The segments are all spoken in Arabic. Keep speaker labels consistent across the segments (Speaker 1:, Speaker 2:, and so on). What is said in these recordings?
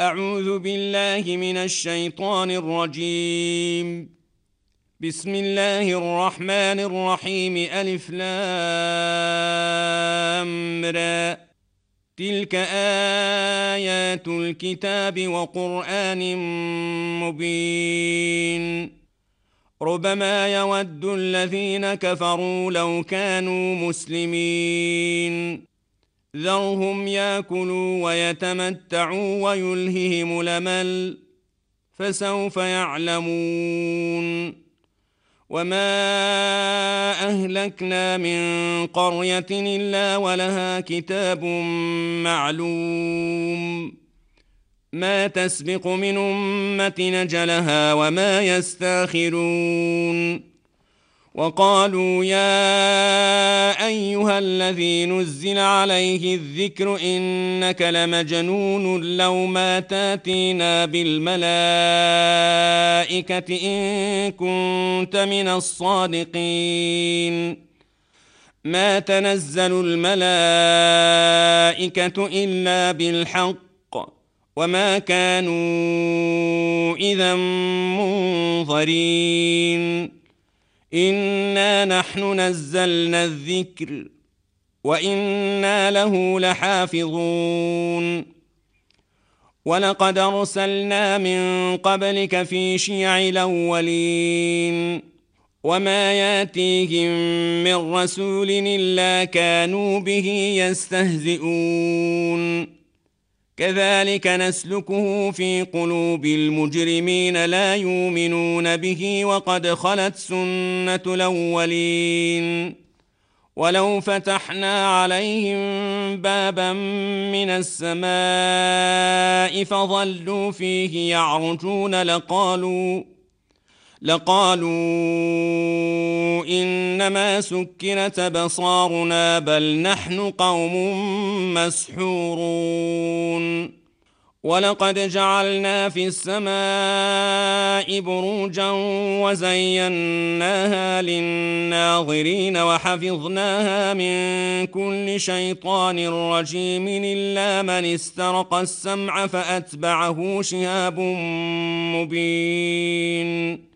Speaker 1: أعوذ بالله من الشيطان الرجيم. بسم الله الرحمن الرحيم. ألف لام را. تلك آيات الكتاب وقرآن مبين. ربما يود الذين كفروا لو كانوا مسلمين. ذرهم ياكلوا ويتمتعوا ويلههم الأمل فسوف يعلمون. وما أهلكنا من قرية إلا ولها كتاب معلوم. ما تسبق من أمة نجلها وما يستاخرون. وقالوا يا أيها الذي نزل عليه الذكر إنك لمجنون لو ما تاتينا بالملائكة إن كنت من الصادقين. ما تنزل الملائكة إلا بالحق وما كانوا إذا منظرين. انا نحن نزلنا الذكر وأنا له لحافظون ولقد ارسلنا من قبلك في شيع الاولين وما ياتيهم من رسول الا كانوا به يستهزئون كذلك نسلكه في قلوب المجرمين لا يؤمنون به وقد خلت سنة الأولين. ولو فتحنا عليهم بابا من السماء فظلوا فيه يعرجون لقالوا لقالوا إنما سكرت بصارنا بل نحن قوم مسحورون. ولقد جعلنا في السماء بروجا وزيناها للناظرين وحفظناها من كل شيطان رجيم إلا من استرق السمع فأتبعه شهاب مبين.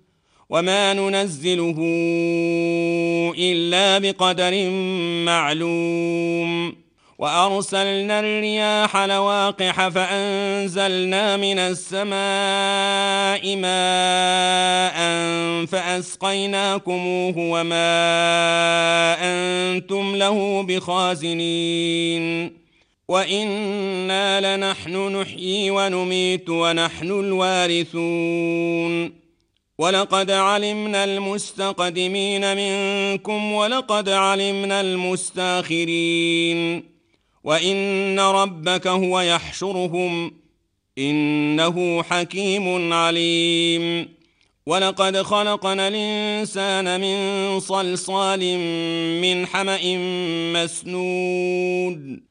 Speaker 1: وما ننزله إلا بقدر معلوم. وأرسلنا الرياح لواقح فأنزلنا من السماء ماء فأسقيناكموه وما أنتم له بخازنين. وإنا لنحن نحيي ونميت ونحن الوارثون. ولقد علمنا المستقدمين منكم ولقد علمنا المستاخرين. وإن ربك هو يحشرهم إنه حكيم عليم. ولقد خلقنا الإنسان من صلصال من حمأ مسنود.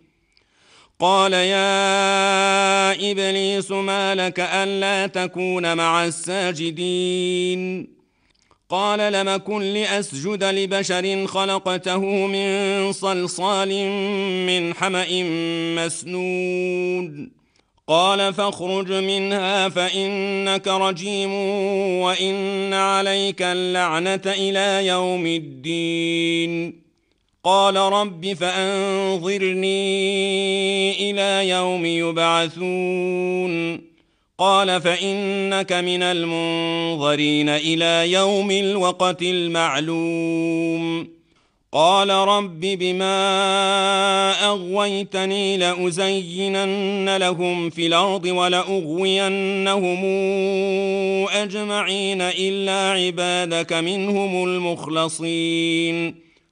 Speaker 1: قال يا إبليس ما لك ألا تكون مع الساجدين؟ قال لم كن لأسجد لبشر خلقته من صلصال من حمأ مسنود قال فاخرج منها فإنك رجيم وإن عليك اللعنة إلى يوم الدين. قال رب فأنظرني إلى يوم يبعثون. قال فإنك من المنظرين إلى يوم الوقت المعلوم. قال رب بما أغويتني لأزينن لهم في الأرض ولأغوينهم أجمعين إلا عبادك منهم المخلصين.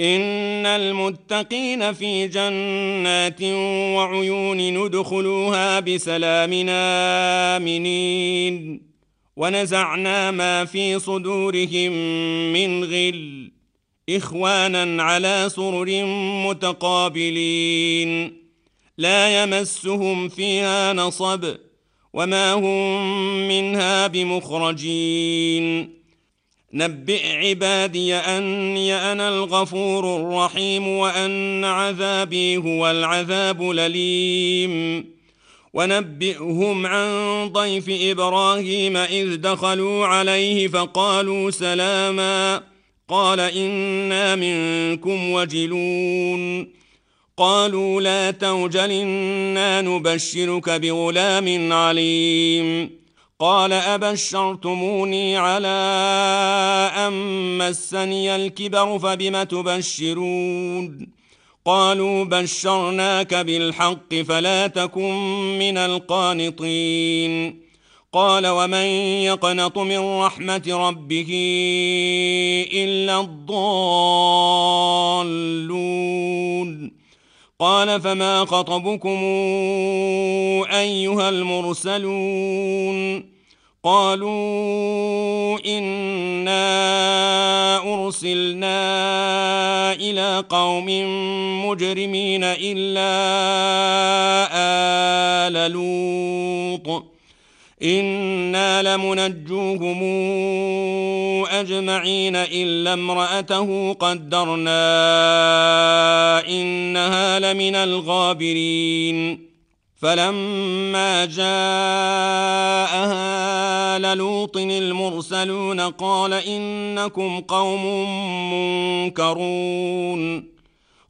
Speaker 1: إن المتقين في جنات وعيون ندخلوها بسلام آمنين. ونزعنا ما في صدورهم من غل. إخوانا على سرر متقابلين. لا يمسهم فيها نصب. وما هم منها بمخرجين. نبئ عبادي أني أنا الغفور الرحيم وأن عذابي هو العذاب الأليم. ونبئهم عن ضيف إبراهيم إذ دخلوا عليه فقالوا سلاما. قال إنا منكم وجلون. قالوا لا توجل إنا نبشرك بغلام عليم. قال أبشرتموني على أن مسني الكبر فبم تبشرون؟ قالوا بشرناك بالحق فلا تكن من القانطين. قال ومن يقنط من رحمة ربه إلا الضالون. قال فما خطبكم أيها المرسلون قالوا إنا أرسلنا إلى قوم مجرمين إلا آل لوط أنا لمنجوهم اجمعين الا امراته قدرنا انها لمن الغابرين فلما جاءها للوط المرسلون قال انكم قوم منكرون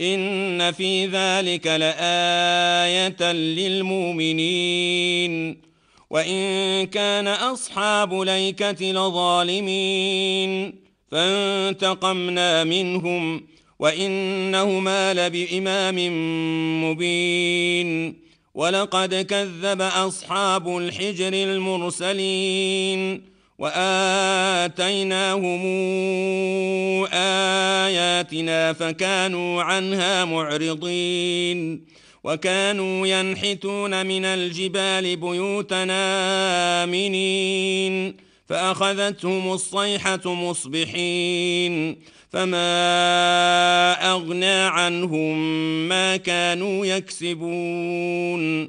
Speaker 1: ان في ذلك لايه للمؤمنين وان كان اصحاب ليكه لظالمين فانتقمنا منهم وانهما لبامام مبين ولقد كذب اصحاب الحجر المرسلين وآتيناهم آياتنا فكانوا عنها معرضين وكانوا ينحتون من الجبال بيوتنا آمنين فأخذتهم الصيحة مصبحين فما أغنى عنهم ما كانوا يكسبون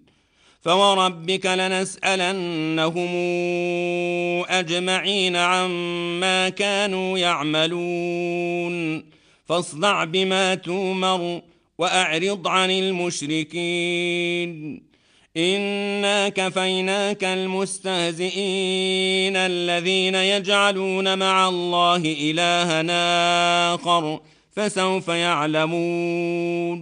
Speaker 1: فوربك لنسالنهم اجمعين عما كانوا يعملون فاصدع بما تومر واعرض عن المشركين انا كفيناك المستهزئين الذين يجعلون مع الله الها اخر فسوف يعلمون